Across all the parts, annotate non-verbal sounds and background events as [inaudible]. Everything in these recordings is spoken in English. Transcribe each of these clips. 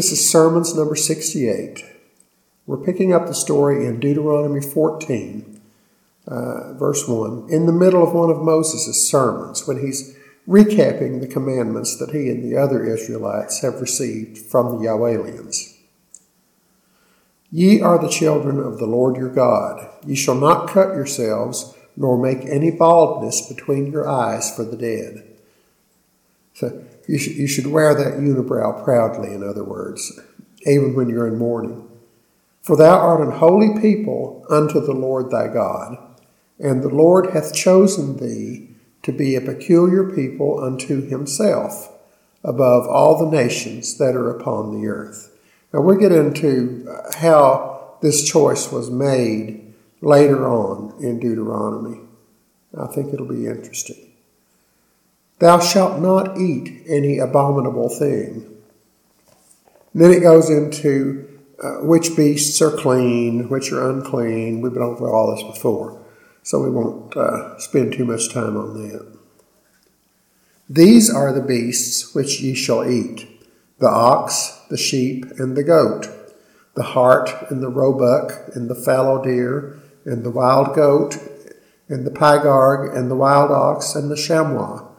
This is Sermons number 68. We're picking up the story in Deuteronomy 14, uh, verse 1, in the middle of one of Moses' sermons when he's recapping the commandments that he and the other Israelites have received from the Yahwelians. Ye are the children of the Lord your God. Ye shall not cut yourselves, nor make any baldness between your eyes for the dead. So [laughs] you should, you should wear that unibrow proudly, in other words, even when you're in mourning. For thou art an holy people unto the Lord thy God, and the Lord hath chosen thee to be a peculiar people unto himself above all the nations that are upon the earth. Now we'll get into how this choice was made later on in Deuteronomy. I think it'll be interesting. Thou shalt not eat any abominable thing. Then it goes into uh, which beasts are clean, which are unclean. We've been over all this before, so we won't uh, spend too much time on that. These are the beasts which ye shall eat the ox, the sheep, and the goat, the hart, and the roebuck, and the fallow deer, and the wild goat, and the pygarg, and the wild ox, and the chamois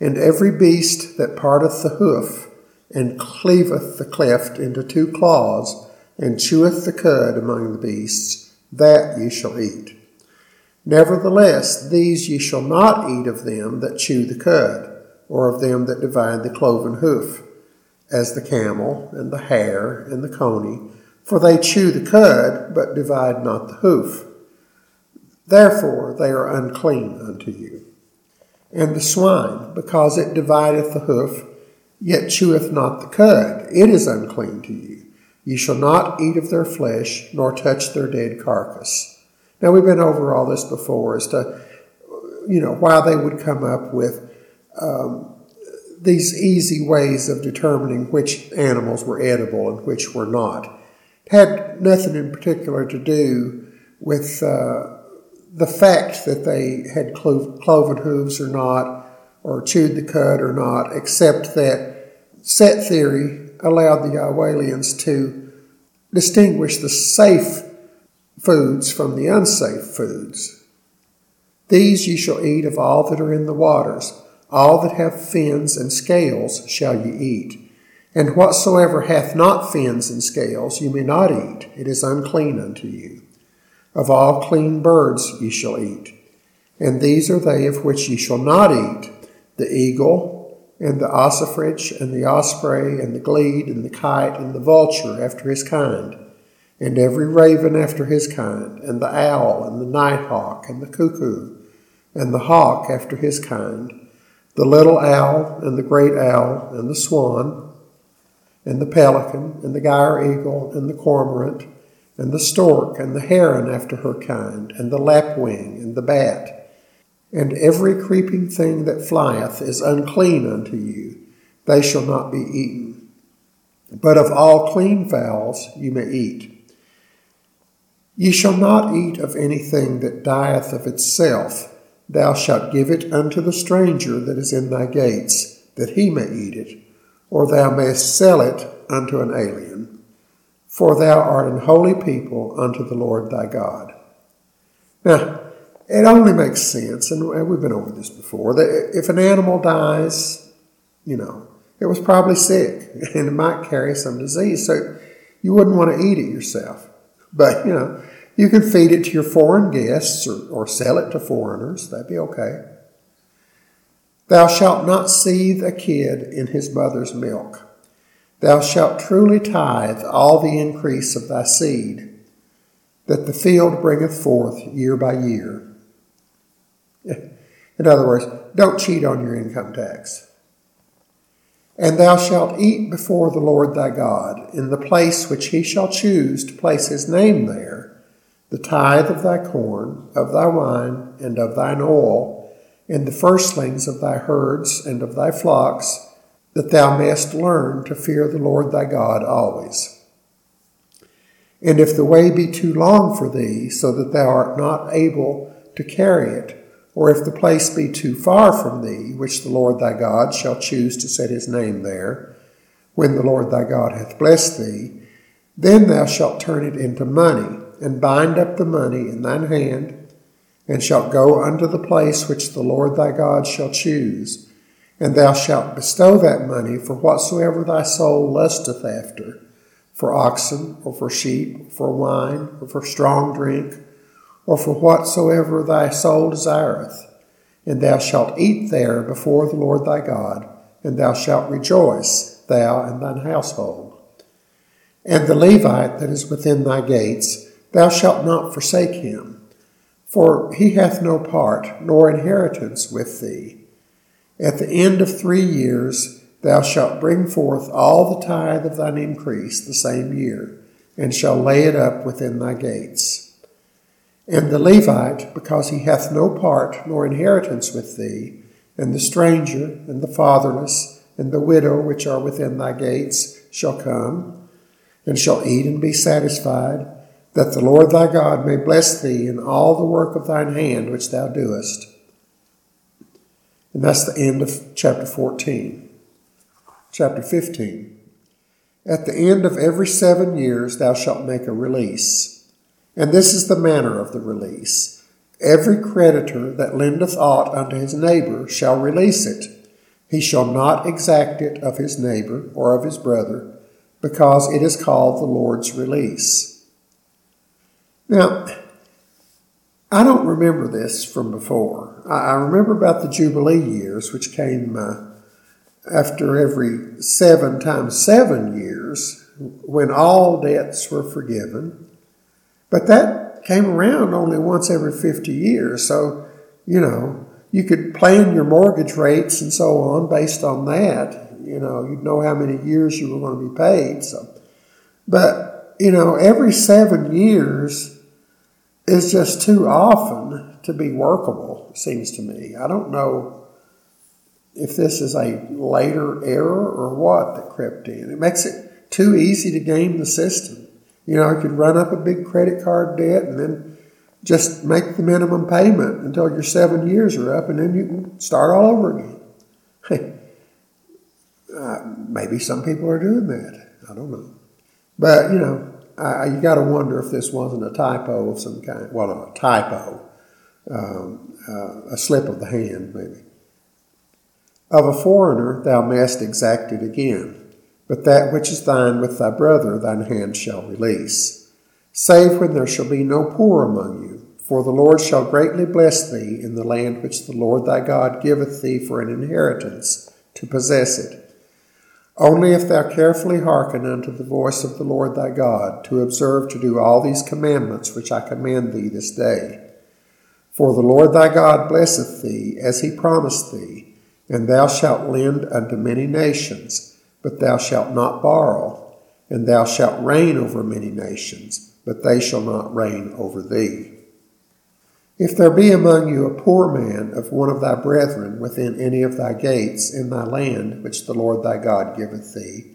and every beast that parteth the hoof, and cleaveth the cleft into two claws, and cheweth the cud among the beasts, that ye shall eat. Nevertheless, these ye shall not eat of them that chew the cud, or of them that divide the cloven hoof, as the camel, and the hare, and the coney, for they chew the cud, but divide not the hoof. Therefore they are unclean unto you and the swine, because it divideth the hoof, yet cheweth not the cud. It is unclean to you. Ye shall not eat of their flesh, nor touch their dead carcass. Now, we've been over all this before as to, you know, why they would come up with um, these easy ways of determining which animals were edible and which were not. It had nothing in particular to do with. Uh, the fact that they had cloven hooves or not, or chewed the cud or not, except that set theory allowed the Yahwelians to distinguish the safe foods from the unsafe foods. These ye shall eat of all that are in the waters, all that have fins and scales shall ye eat. And whatsoever hath not fins and scales you may not eat, it is unclean unto you. Of all clean birds ye shall eat. And these are they of which ye shall not eat the eagle, and the ossifrage, and the osprey, and the glede, and the kite, and the vulture after his kind, and every raven after his kind, and the owl, and the nighthawk, and the cuckoo, and the hawk after his kind, the little owl, and the great owl, and the swan, and the pelican, and the gier eagle, and the cormorant, and the stork, and the heron after her kind, and the lapwing, and the bat. And every creeping thing that flieth is unclean unto you, they shall not be eaten. But of all clean fowls you may eat. Ye shall not eat of anything that dieth of itself. Thou shalt give it unto the stranger that is in thy gates, that he may eat it, or thou mayst sell it unto an alien for thou art an holy people unto the Lord thy God. Now, it only makes sense, and we've been over this before, that if an animal dies, you know, it was probably sick [laughs] and it might carry some disease, so you wouldn't want to eat it yourself. But, you know, you can feed it to your foreign guests or, or sell it to foreigners. That'd be okay. Thou shalt not seethe a kid in his mother's milk. Thou shalt truly tithe all the increase of thy seed, that the field bringeth forth year by year. [laughs] In other words, don't cheat on your income tax. And thou shalt eat before the Lord thy God, in the place which he shall choose to place his name there, the tithe of thy corn, of thy wine, and of thine oil, and the firstlings of thy herds and of thy flocks that thou mayest learn to fear the Lord thy God always. And if the way be too long for thee, so that thou art not able to carry it, or if the place be too far from thee, which the Lord thy God shall choose to set his name there, when the Lord thy God hath blessed thee, then thou shalt turn it into money, and bind up the money in thine hand, and shalt go unto the place which the Lord thy God shall choose, and thou shalt bestow that money for whatsoever thy soul lusteth after, for oxen, or for sheep, or for wine, or for strong drink, or for whatsoever thy soul desireth. And thou shalt eat there before the Lord thy God, and thou shalt rejoice, thou and thine household. And the Levite that is within thy gates, thou shalt not forsake him, for he hath no part nor inheritance with thee. At the end of three years thou shalt bring forth all the tithe of thine increase the same year, and shall lay it up within thy gates. And the Levite, because he hath no part nor inheritance with thee, and the stranger, and the fatherless, and the widow which are within thy gates, shall come, and shall eat and be satisfied, that the Lord thy God may bless thee in all the work of thine hand which thou doest. And that's the end of chapter 14. Chapter 15. At the end of every seven years thou shalt make a release. And this is the manner of the release. Every creditor that lendeth aught unto his neighbor shall release it. He shall not exact it of his neighbor or of his brother, because it is called the Lord's release. Now, I don't remember this from before. I, remember about the Jubilee years, which came uh, after every seven times seven years, when all debts were forgiven. But that came around only once every 50 years. So, you know, you could plan your mortgage rates and so on based on that. You know, you'd know how many years you were going to be paid. So, but you know, every seven years is just too often to be workable. Seems to me. I don't know if this is a later error or what that crept in. It makes it too easy to game the system. You know, you could run up a big credit card debt and then just make the minimum payment until your seven years are up, and then you can start all over again. [laughs] uh, maybe some people are doing that. I don't know. But, you know, I, you got to wonder if this wasn't a typo of some kind. Well, not a typo, um, uh, a slip of the hand, maybe. Of a foreigner thou mayest exact it again, but that which is thine with thy brother thine hand shall release, save when there shall be no poor among you. For the Lord shall greatly bless thee in the land which the Lord thy God giveth thee for an inheritance, to possess it. Only if thou carefully hearken unto the voice of the Lord thy God, to observe to do all these commandments which I command thee this day. For the Lord thy God blesseth thee, as he promised thee, and thou shalt lend unto many nations, but thou shalt not borrow, and thou shalt reign over many nations, but they shall not reign over thee. If there be among you a poor man of one of thy brethren within any of thy gates in thy land which the Lord thy God giveth thee,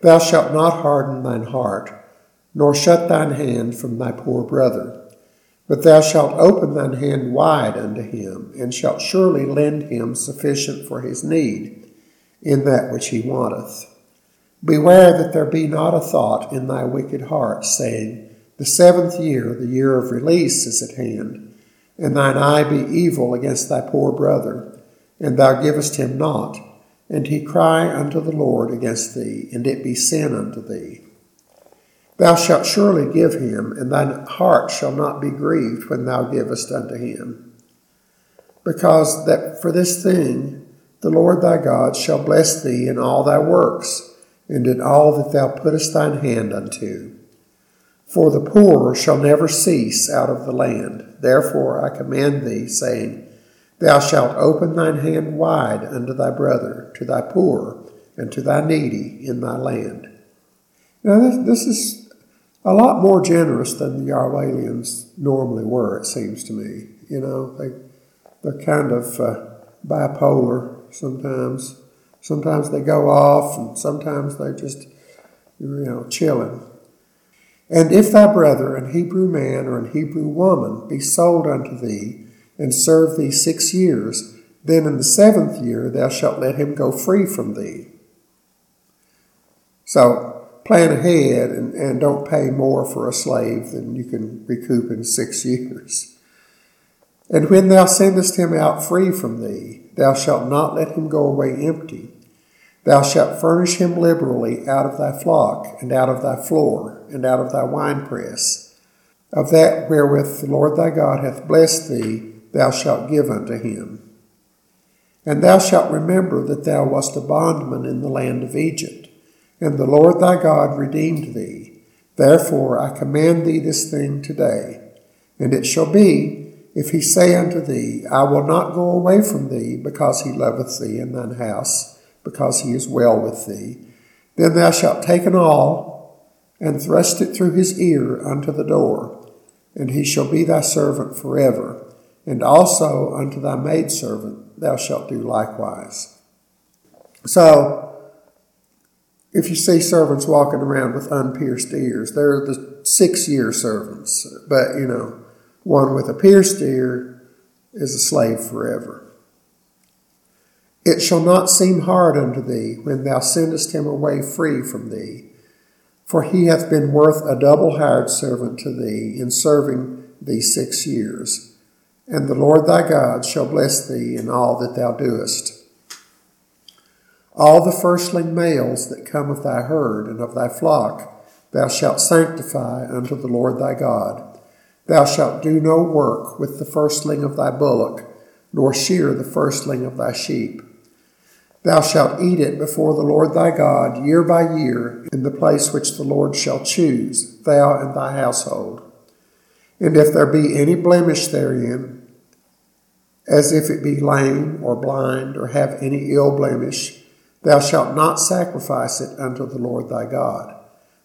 thou shalt not harden thine heart, nor shut thine hand from thy poor brother. But thou shalt open thine hand wide unto him, and shalt surely lend him sufficient for his need in that which he wanteth. Beware that there be not a thought in thy wicked heart, saying, The seventh year, the year of release, is at hand and thine eye be evil against thy poor brother, and thou givest him not, and he cry unto the Lord against thee, and it be sin unto thee. Thou shalt surely give him, and thine heart shall not be grieved when thou givest unto him. Because that for this thing the Lord thy God shall bless thee in all thy works, and in all that thou puttest thine hand unto. For the poor shall never cease out of the land. Therefore I command thee, saying, Thou shalt open thine hand wide unto thy brother, to thy poor, and to thy needy in thy land. Now, this, this is a lot more generous than the Yahwelians normally were, it seems to me. You know, they, they're kind of uh, bipolar sometimes. Sometimes they go off, and sometimes they just, you know, chilling. And if thy brother, an Hebrew man or an Hebrew woman, be sold unto thee, and serve thee six years, then in the seventh year thou shalt let him go free from thee. So plan ahead and, and don't pay more for a slave than you can recoup in six years. And when thou sendest him out free from thee, thou shalt not let him go away empty. Thou shalt furnish him liberally out of thy flock, and out of thy floor, and out of thy winepress. Of that wherewith the Lord thy God hath blessed thee, thou shalt give unto him. And thou shalt remember that thou wast a bondman in the land of Egypt, and the Lord thy God redeemed thee. Therefore I command thee this thing today. And it shall be, if he say unto thee, I will not go away from thee, because he loveth thee in thine house, because he is well with thee, then thou shalt take an awl, and thrust it through his ear unto the door, and he shall be thy servant forever. And also unto thy maidservant thou shalt do likewise. So, if you see servants walking around with unpierced ears, they're the six year servants. But, you know, one with a pierced ear is a slave forever. It shall not seem hard unto thee when thou sendest him away free from thee, for he hath been worth a double hired servant to thee in serving thee six years. And the Lord thy God shall bless thee in all that thou doest. All the firstling males that come of thy herd and of thy flock thou shalt sanctify unto the Lord thy God. Thou shalt do no work with the firstling of thy bullock, nor shear the firstling of thy sheep. Thou shalt eat it before the Lord thy God year by year in the place which the Lord shall choose, thou and thy household. And if there be any blemish therein, as if it be lame or blind or have any ill blemish, thou shalt not sacrifice it unto the Lord thy God.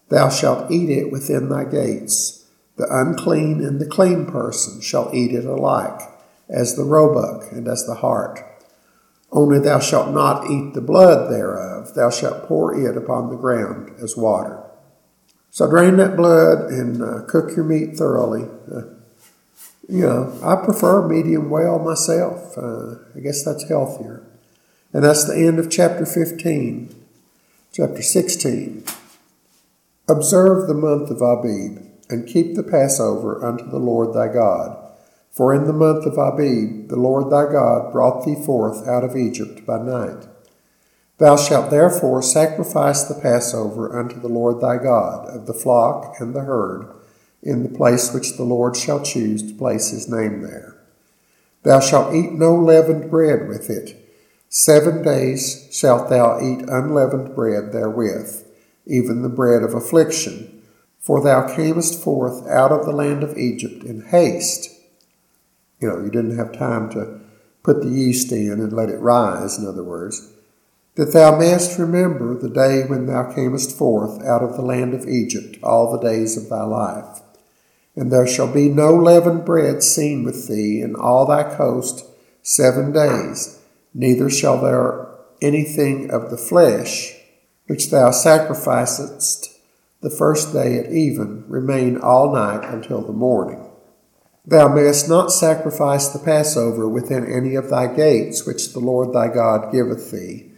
Thou shalt eat it within thy gates. The unclean and the clean person shall eat it alike, as the roebuck and as the hart. Only thou shalt not eat the blood thereof, thou shalt pour it upon the ground as water. So drain that blood and uh, cook your meat thoroughly. Uh, you know, I prefer medium well myself. Uh, I guess that's healthier. And that's the end of chapter 15. Chapter 16. Observe the month of Abib, and keep the Passover unto the Lord thy God. For in the month of Abib the Lord thy God brought thee forth out of Egypt by night. Thou shalt therefore sacrifice the Passover unto the Lord thy God of the flock and the herd in the place which the Lord shall choose to place his name there. Thou shalt eat no leavened bread with it. Seven days shalt thou eat unleavened bread therewith, even the bread of affliction. For thou camest forth out of the land of Egypt in haste you know, you didn't have time to put the yeast in and let it rise, in other words, that thou mayest remember the day when thou camest forth out of the land of Egypt all the days of thy life. And there shall be no leavened bread seen with thee in all thy coast seven days, neither shall there anything of the flesh which thou sacrificest the first day at even remain all night until the morning. Thou mayest not sacrifice the Passover within any of thy gates which the Lord thy God giveth thee,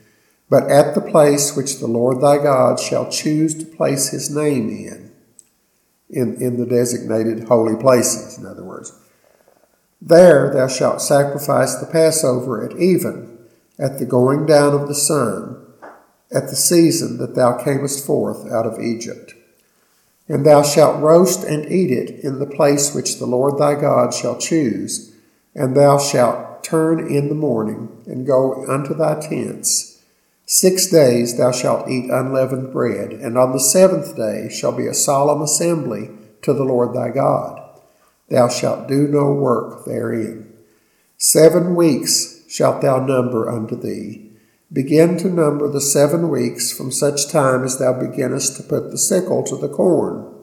but at the place which the Lord thy God shall choose to place his name in, in, in the designated holy places, in other words. There thou shalt sacrifice the Passover at even, at the going down of the sun, at the season that thou camest forth out of Egypt. And thou shalt roast and eat it in the place which the Lord thy God shall choose, and thou shalt turn in the morning and go unto thy tents. Six days thou shalt eat unleavened bread, and on the seventh day shall be a solemn assembly to the Lord thy God. Thou shalt do no work therein. Seven weeks shalt thou number unto thee Begin to number the seven weeks from such time as thou beginnest to put the sickle to the corn.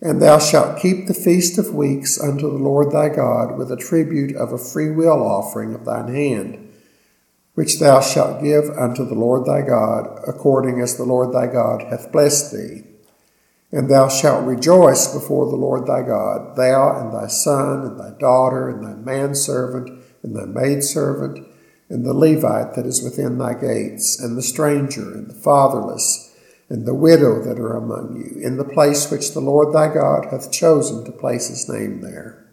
And thou shalt keep the feast of weeks unto the Lord thy God with a tribute of a freewill offering of thine hand, which thou shalt give unto the Lord thy God, according as the Lord thy God hath blessed thee. And thou shalt rejoice before the Lord thy God, thou and thy son, and thy daughter, and thy manservant, and thy maidservant, and the Levite that is within thy gates, and the stranger, and the fatherless, and the widow that are among you, in the place which the Lord thy God hath chosen to place his name there.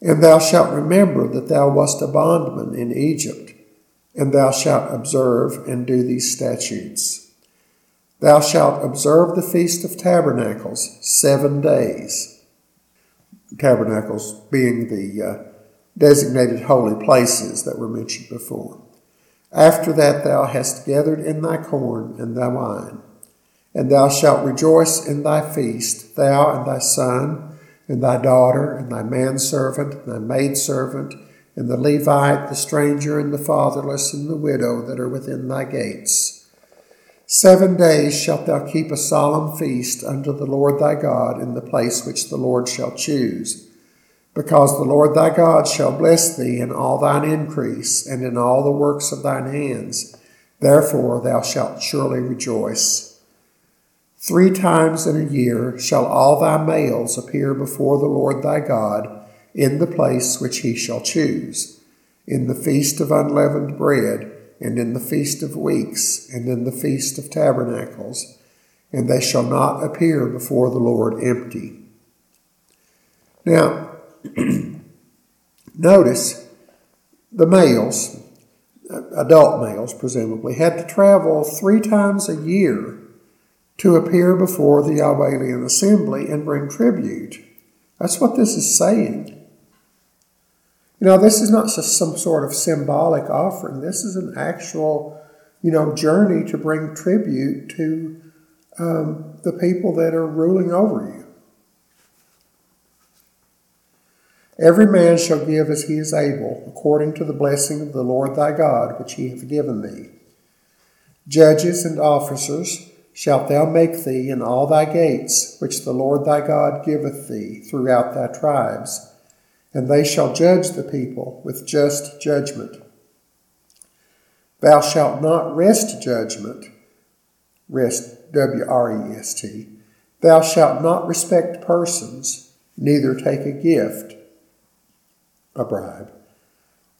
And thou shalt remember that thou wast a bondman in Egypt, and thou shalt observe and do these statutes. Thou shalt observe the Feast of Tabernacles seven days. Tabernacles being the uh, designated holy places that were mentioned before. After that thou hast gathered in thy corn and thy wine, and thou shalt rejoice in thy feast, thou and thy son, and thy daughter, and thy manservant, and thy maidservant, and the Levite, the stranger, and the fatherless, and the widow that are within thy gates. Seven days shalt thou keep a solemn feast unto the Lord thy God in the place which the Lord shall choose because the Lord thy God shall bless thee in all thine increase and in all the works of thine hands. Therefore thou shalt surely rejoice. Three times in a year shall all thy males appear before the Lord thy God in the place which he shall choose, in the feast of unleavened bread, and in the feast of weeks, and in the feast of tabernacles, and they shall not appear before the Lord empty. Now, [clears throat] Notice the males, adult males presumably, had to travel three times a year to appear before the Yahwelian assembly and bring tribute. That's what this is saying. Know, this is not just some sort of symbolic offering. This is an actual, you know, journey to bring tribute to um, the people that are ruling over you. Every man shall give as he is able, according to the blessing of the Lord thy God, which he hath given thee. Judges and officers shalt thou make thee in all thy gates, which the Lord thy God giveth thee throughout thy tribes, and they shall judge the people with just judgment. Thou shalt not rest judgment, rest, W R E S T. Thou shalt not respect persons, neither take a gift a bribe.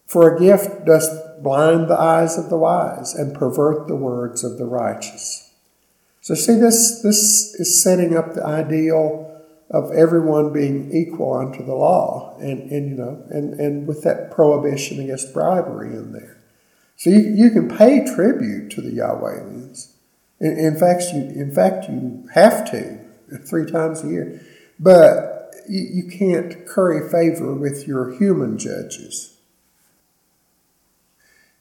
For a gift doth blind the eyes of the wise and pervert the words of the righteous. So see this this is setting up the ideal of everyone being equal unto the law and, and you know and, and with that prohibition against bribery in there. So you, you can pay tribute to the Yahwelians. In, in fact you in fact you have to three times a year. But you, you can't curry favor with your human judges.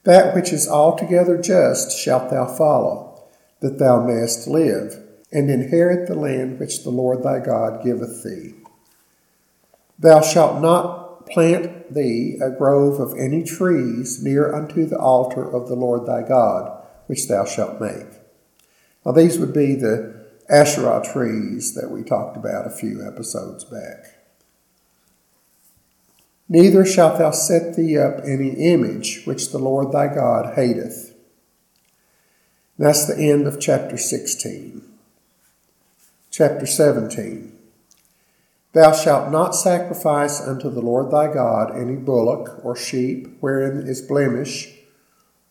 That which is altogether just shalt thou follow, that thou mayest live, and inherit the land which the Lord thy God giveth thee. Thou shalt not plant thee a grove of any trees near unto the altar of the Lord thy God, which thou shalt make. Now, these would be the Asherah trees that we talked about a few episodes back. Neither shalt thou set thee up any image which the Lord thy God hateth. That's the end of chapter 16. Chapter 17. Thou shalt not sacrifice unto the Lord thy God any bullock or sheep wherein is blemish,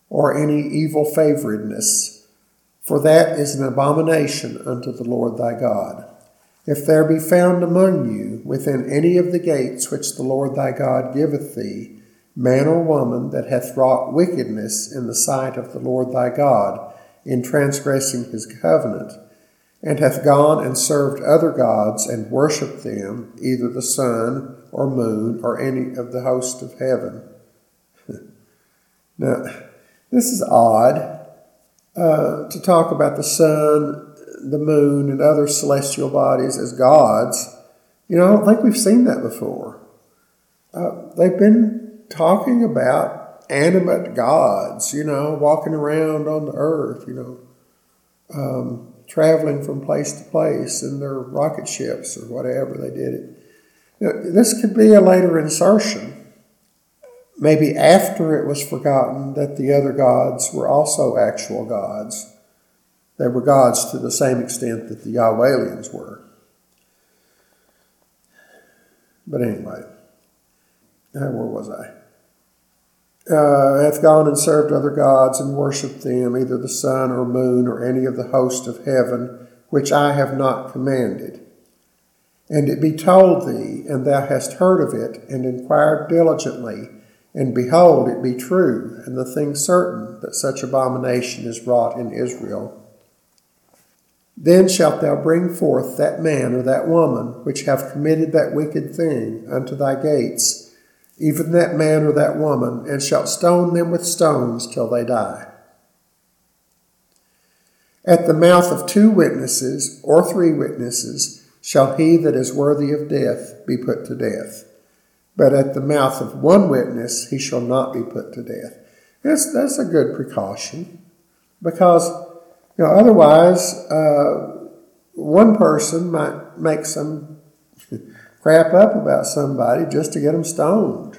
or any evil favoredness for that is an abomination unto the Lord thy God. If there be found among you within any of the gates which the Lord thy God giveth thee, man or woman that hath wrought wickedness in the sight of the Lord thy God, in transgressing his covenant, and hath gone and served other gods and worshipped them, either the sun or moon or any of the host of heaven. [laughs] now, this is odd uh, to talk about the sun, the moon, and other celestial bodies as gods. You know, I don't think we've seen that before. Uh, they've been talking about animate gods, you know, walking around on the earth, you know, um, traveling from place to place in their rocket ships or whatever they did it. This could be a later insertion maybe after it was forgotten that the other gods were also actual gods. They were gods to the same extent that the Yahwelians were. But anyway, uh, where was I? Uh, hath gone and served other gods and worshipped them, either the sun or moon or any of the host of heaven, which I have not commanded. And it be told thee, and thou hast heard of it, and inquired diligently, and behold, it be true, and the thing certain, that such abomination is wrought in Israel. Then shalt thou bring forth that man or that woman which have committed that wicked thing unto thy gates, even that man or that woman, and shalt stone them with stones till they die. At the mouth of two witnesses or three witnesses shall he that is worthy of death be put to death. But at the mouth of one witness he shall not be put to death. That's, that's a good precaution because you know, otherwise, uh, one person might make some crap up about somebody just to get them stoned.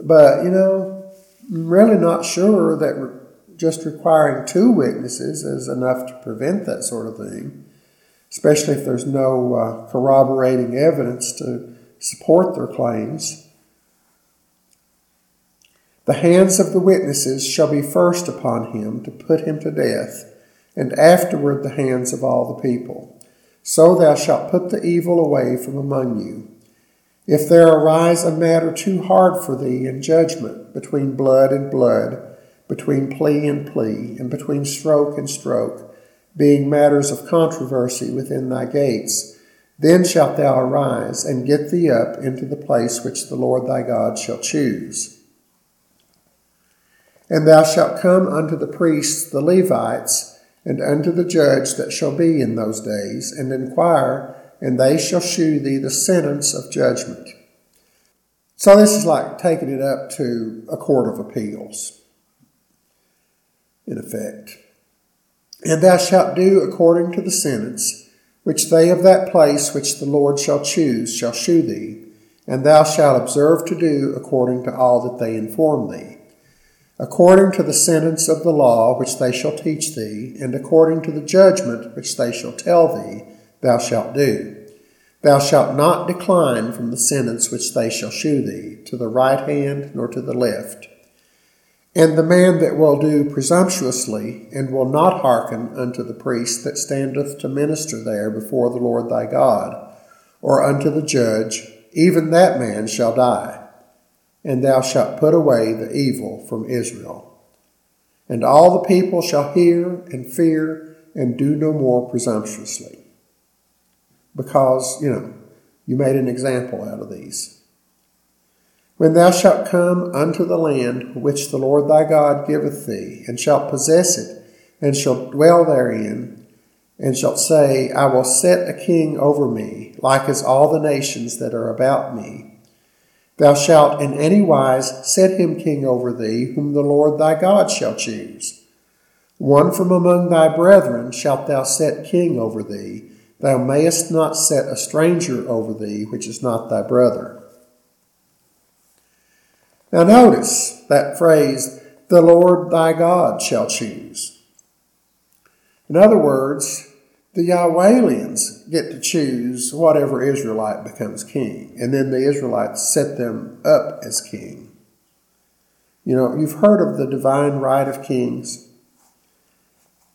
But, you know, I'm really not sure that just requiring two witnesses is enough to prevent that sort of thing, especially if there's no uh, corroborating evidence to support their claims. The hands of the witnesses shall be first upon him to put him to death and afterward the hands of all the people. So thou shalt put the evil away from among you. If there arise a matter too hard for thee in judgment between blood and blood, between plea and plea, and between stroke and stroke, being matters of controversy within thy gates, then shalt thou arise and get thee up into the place which the Lord thy God shall choose. And thou shalt come unto the priests the Levites, and unto the judge that shall be in those days, and inquire, and they shall shew thee the sentence of judgment. So this is like taking it up to a court of appeals, in effect. And thou shalt do according to the sentence which they of that place which the Lord shall choose shall shew thee, and thou shalt observe to do according to all that they inform thee according to the sentence of the law which they shall teach thee, and according to the judgment which they shall tell thee, thou shalt do. Thou shalt not decline from the sentence which they shall shew thee, to the right hand nor to the left. And the man that will do presumptuously, and will not hearken unto the priest that standeth to minister there before the Lord thy God, or unto the judge, even that man shall die and thou shalt put away the evil from Israel. And all the people shall hear and fear and do no more presumptuously. Because, you know, you made an example out of these. When thou shalt come unto the land which the Lord thy God giveth thee, and shalt possess it, and shalt dwell therein, and shalt say, I will set a king over me, like as all the nations that are about me, Thou shalt in any wise set him king over thee, whom the Lord thy God shall choose. One from among thy brethren shalt thou set king over thee. Thou mayest not set a stranger over thee, which is not thy brother. Now notice that phrase, the Lord thy God shall choose. In other words, the Yahwelians get to choose whatever Israelite becomes king, and then the Israelites set them up as king. You know, you've heard of the divine right of kings.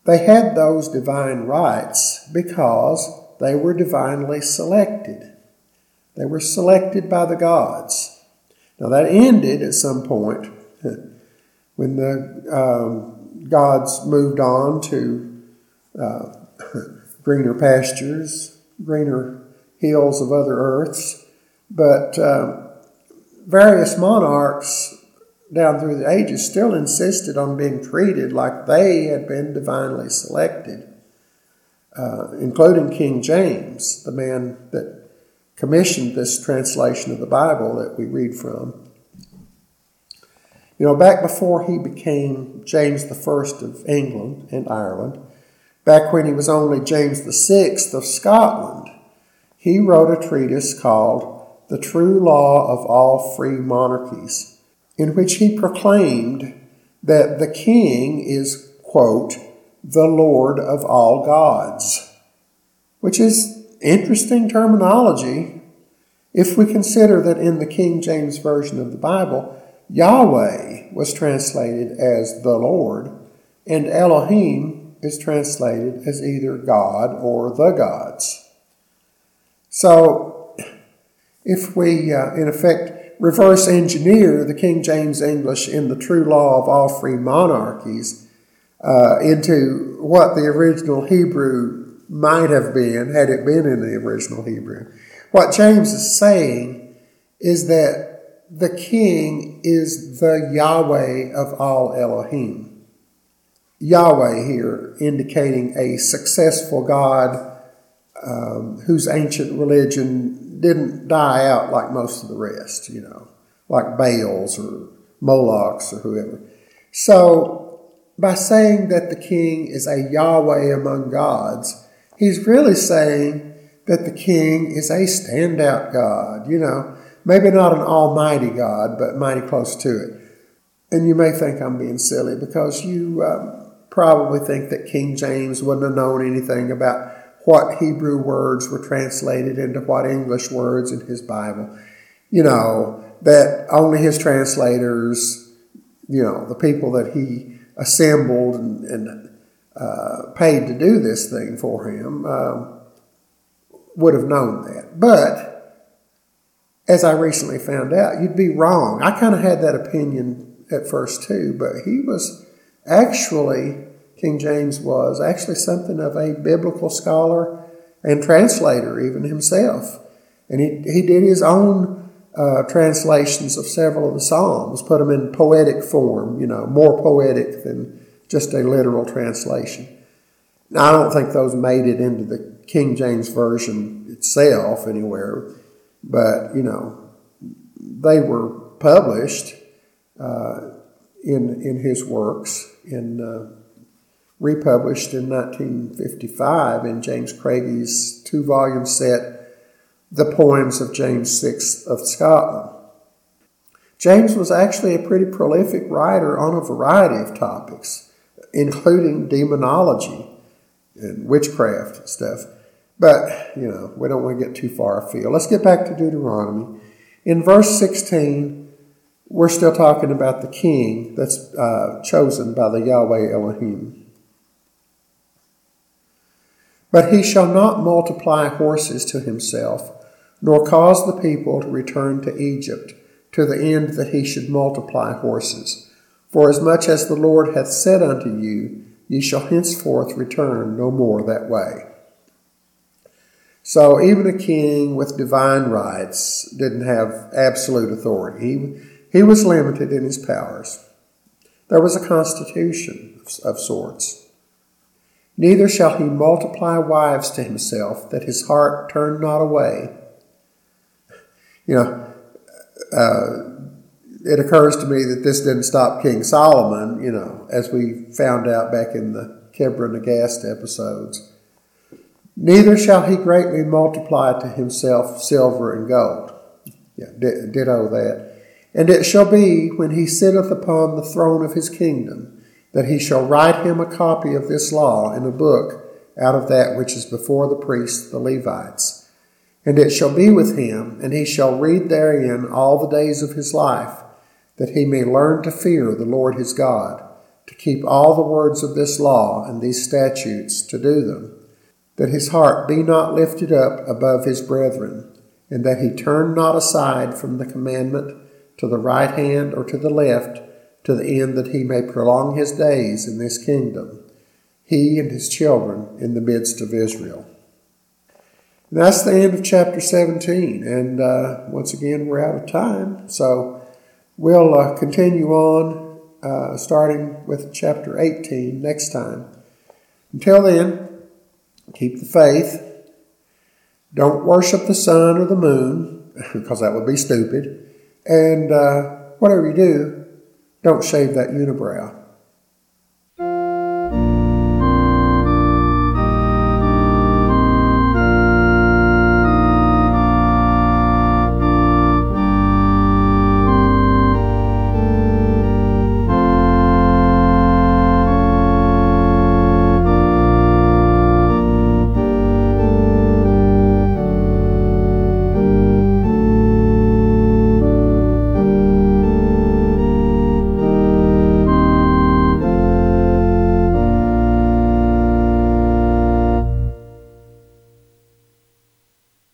They had those divine rights because they were divinely selected. They were selected by the gods. Now, that ended at some point [laughs] when the um, gods moved on to. Uh, greener pastures, greener hills of other earths. But um, various monarchs down through the ages still insisted on being treated like they had been divinely selected, uh, including King James, the man that commissioned this translation of the Bible that we read from. You know, back before he became James I of England and Ireland, back when he was only James VI of Scotland, he wrote a treatise called The True Law of All Free Monarchies, in which he proclaimed that the king is, quote, the Lord of all gods, which is interesting terminology. If we consider that in the King James Version of the Bible, Yahweh was translated as the Lord, and Elohim is translated as either God or the gods. So, if we, uh, in effect, reverse engineer the King James English in the true law of all free monarchies uh, into what the original Hebrew might have been had it been in the original Hebrew, what James is saying is that the king is the Yahweh of all Elohim. Yahweh here indicating a successful God um, whose ancient religion didn't die out like most of the rest, you know, like Baals or Molochs or whoever. So, by saying that the king is a Yahweh among gods, he's really saying that the king is a standout God, you know, maybe not an almighty God, but mighty close to it. And you may think I'm being silly because you um, probably think that King James wouldn't have known anything about what Hebrew words were translated into what English words in his Bible. You know, that only his translators, you know, the people that he assembled and, and uh, paid to do this thing for him, um, would have known that. But as I recently found out, you'd be wrong. I kind of had that opinion at first too, but he was actually King James was actually something of a biblical scholar and translator, even himself. And he, he did his own uh, translations of several of the Psalms, put them in poetic form, you know, more poetic than just a literal translation. Now, I don't think those made it into the King James Version itself anywhere, but, you know, they were published uh, in, in his works in. Uh, republished in 1955 in James Craigie's two volume set, The Poems of James VI of Scotland. James was actually a pretty prolific writer on a variety of topics, including demonology and witchcraft and stuff. But, you know, we don't want to get too far afield. Let's get back to Deuteronomy. In verse 16, we're still talking about the king that's uh, chosen by the Yahweh Elohim. But he shall not multiply horses to himself, nor cause the people to return to Egypt, to the end that he should multiply horses. For as much as the Lord hath said unto you, ye shall henceforth return no more that way. So even a king with divine rights didn't have absolute authority. He, he was limited in his powers. There was a constitution of, sorts. Neither shall he multiply wives to himself, that his heart turn not away. You know, uh, it occurs to me that this didn't stop King Solomon, you know, as we found out back in the Kebra Nagast episodes. Neither shall he greatly multiply to himself silver and gold. Yeah, ditto that. And it shall be when he sitteth upon the throne of his kingdom that he shall write him a copy of this law in a book out of that which is before the priests, the Levites. And it shall be with him, and he shall read therein all the days of his life, that he may learn to fear the Lord his God, to keep all the words of this law and these statutes, to do them, that his heart be not lifted up above his brethren, and that he turn not aside from the commandment to the right hand or to the left to the end that he may prolong his days in this kingdom, he and his children in the midst of Israel. And that's the end of chapter 17. And uh, once again, we're out of time. So we'll uh, continue on, uh, starting with chapter 18 next time. Until then, keep the faith. Don't worship the sun or the moon, [laughs] because that would be stupid. And uh, whatever you do, don't shave that unibrow.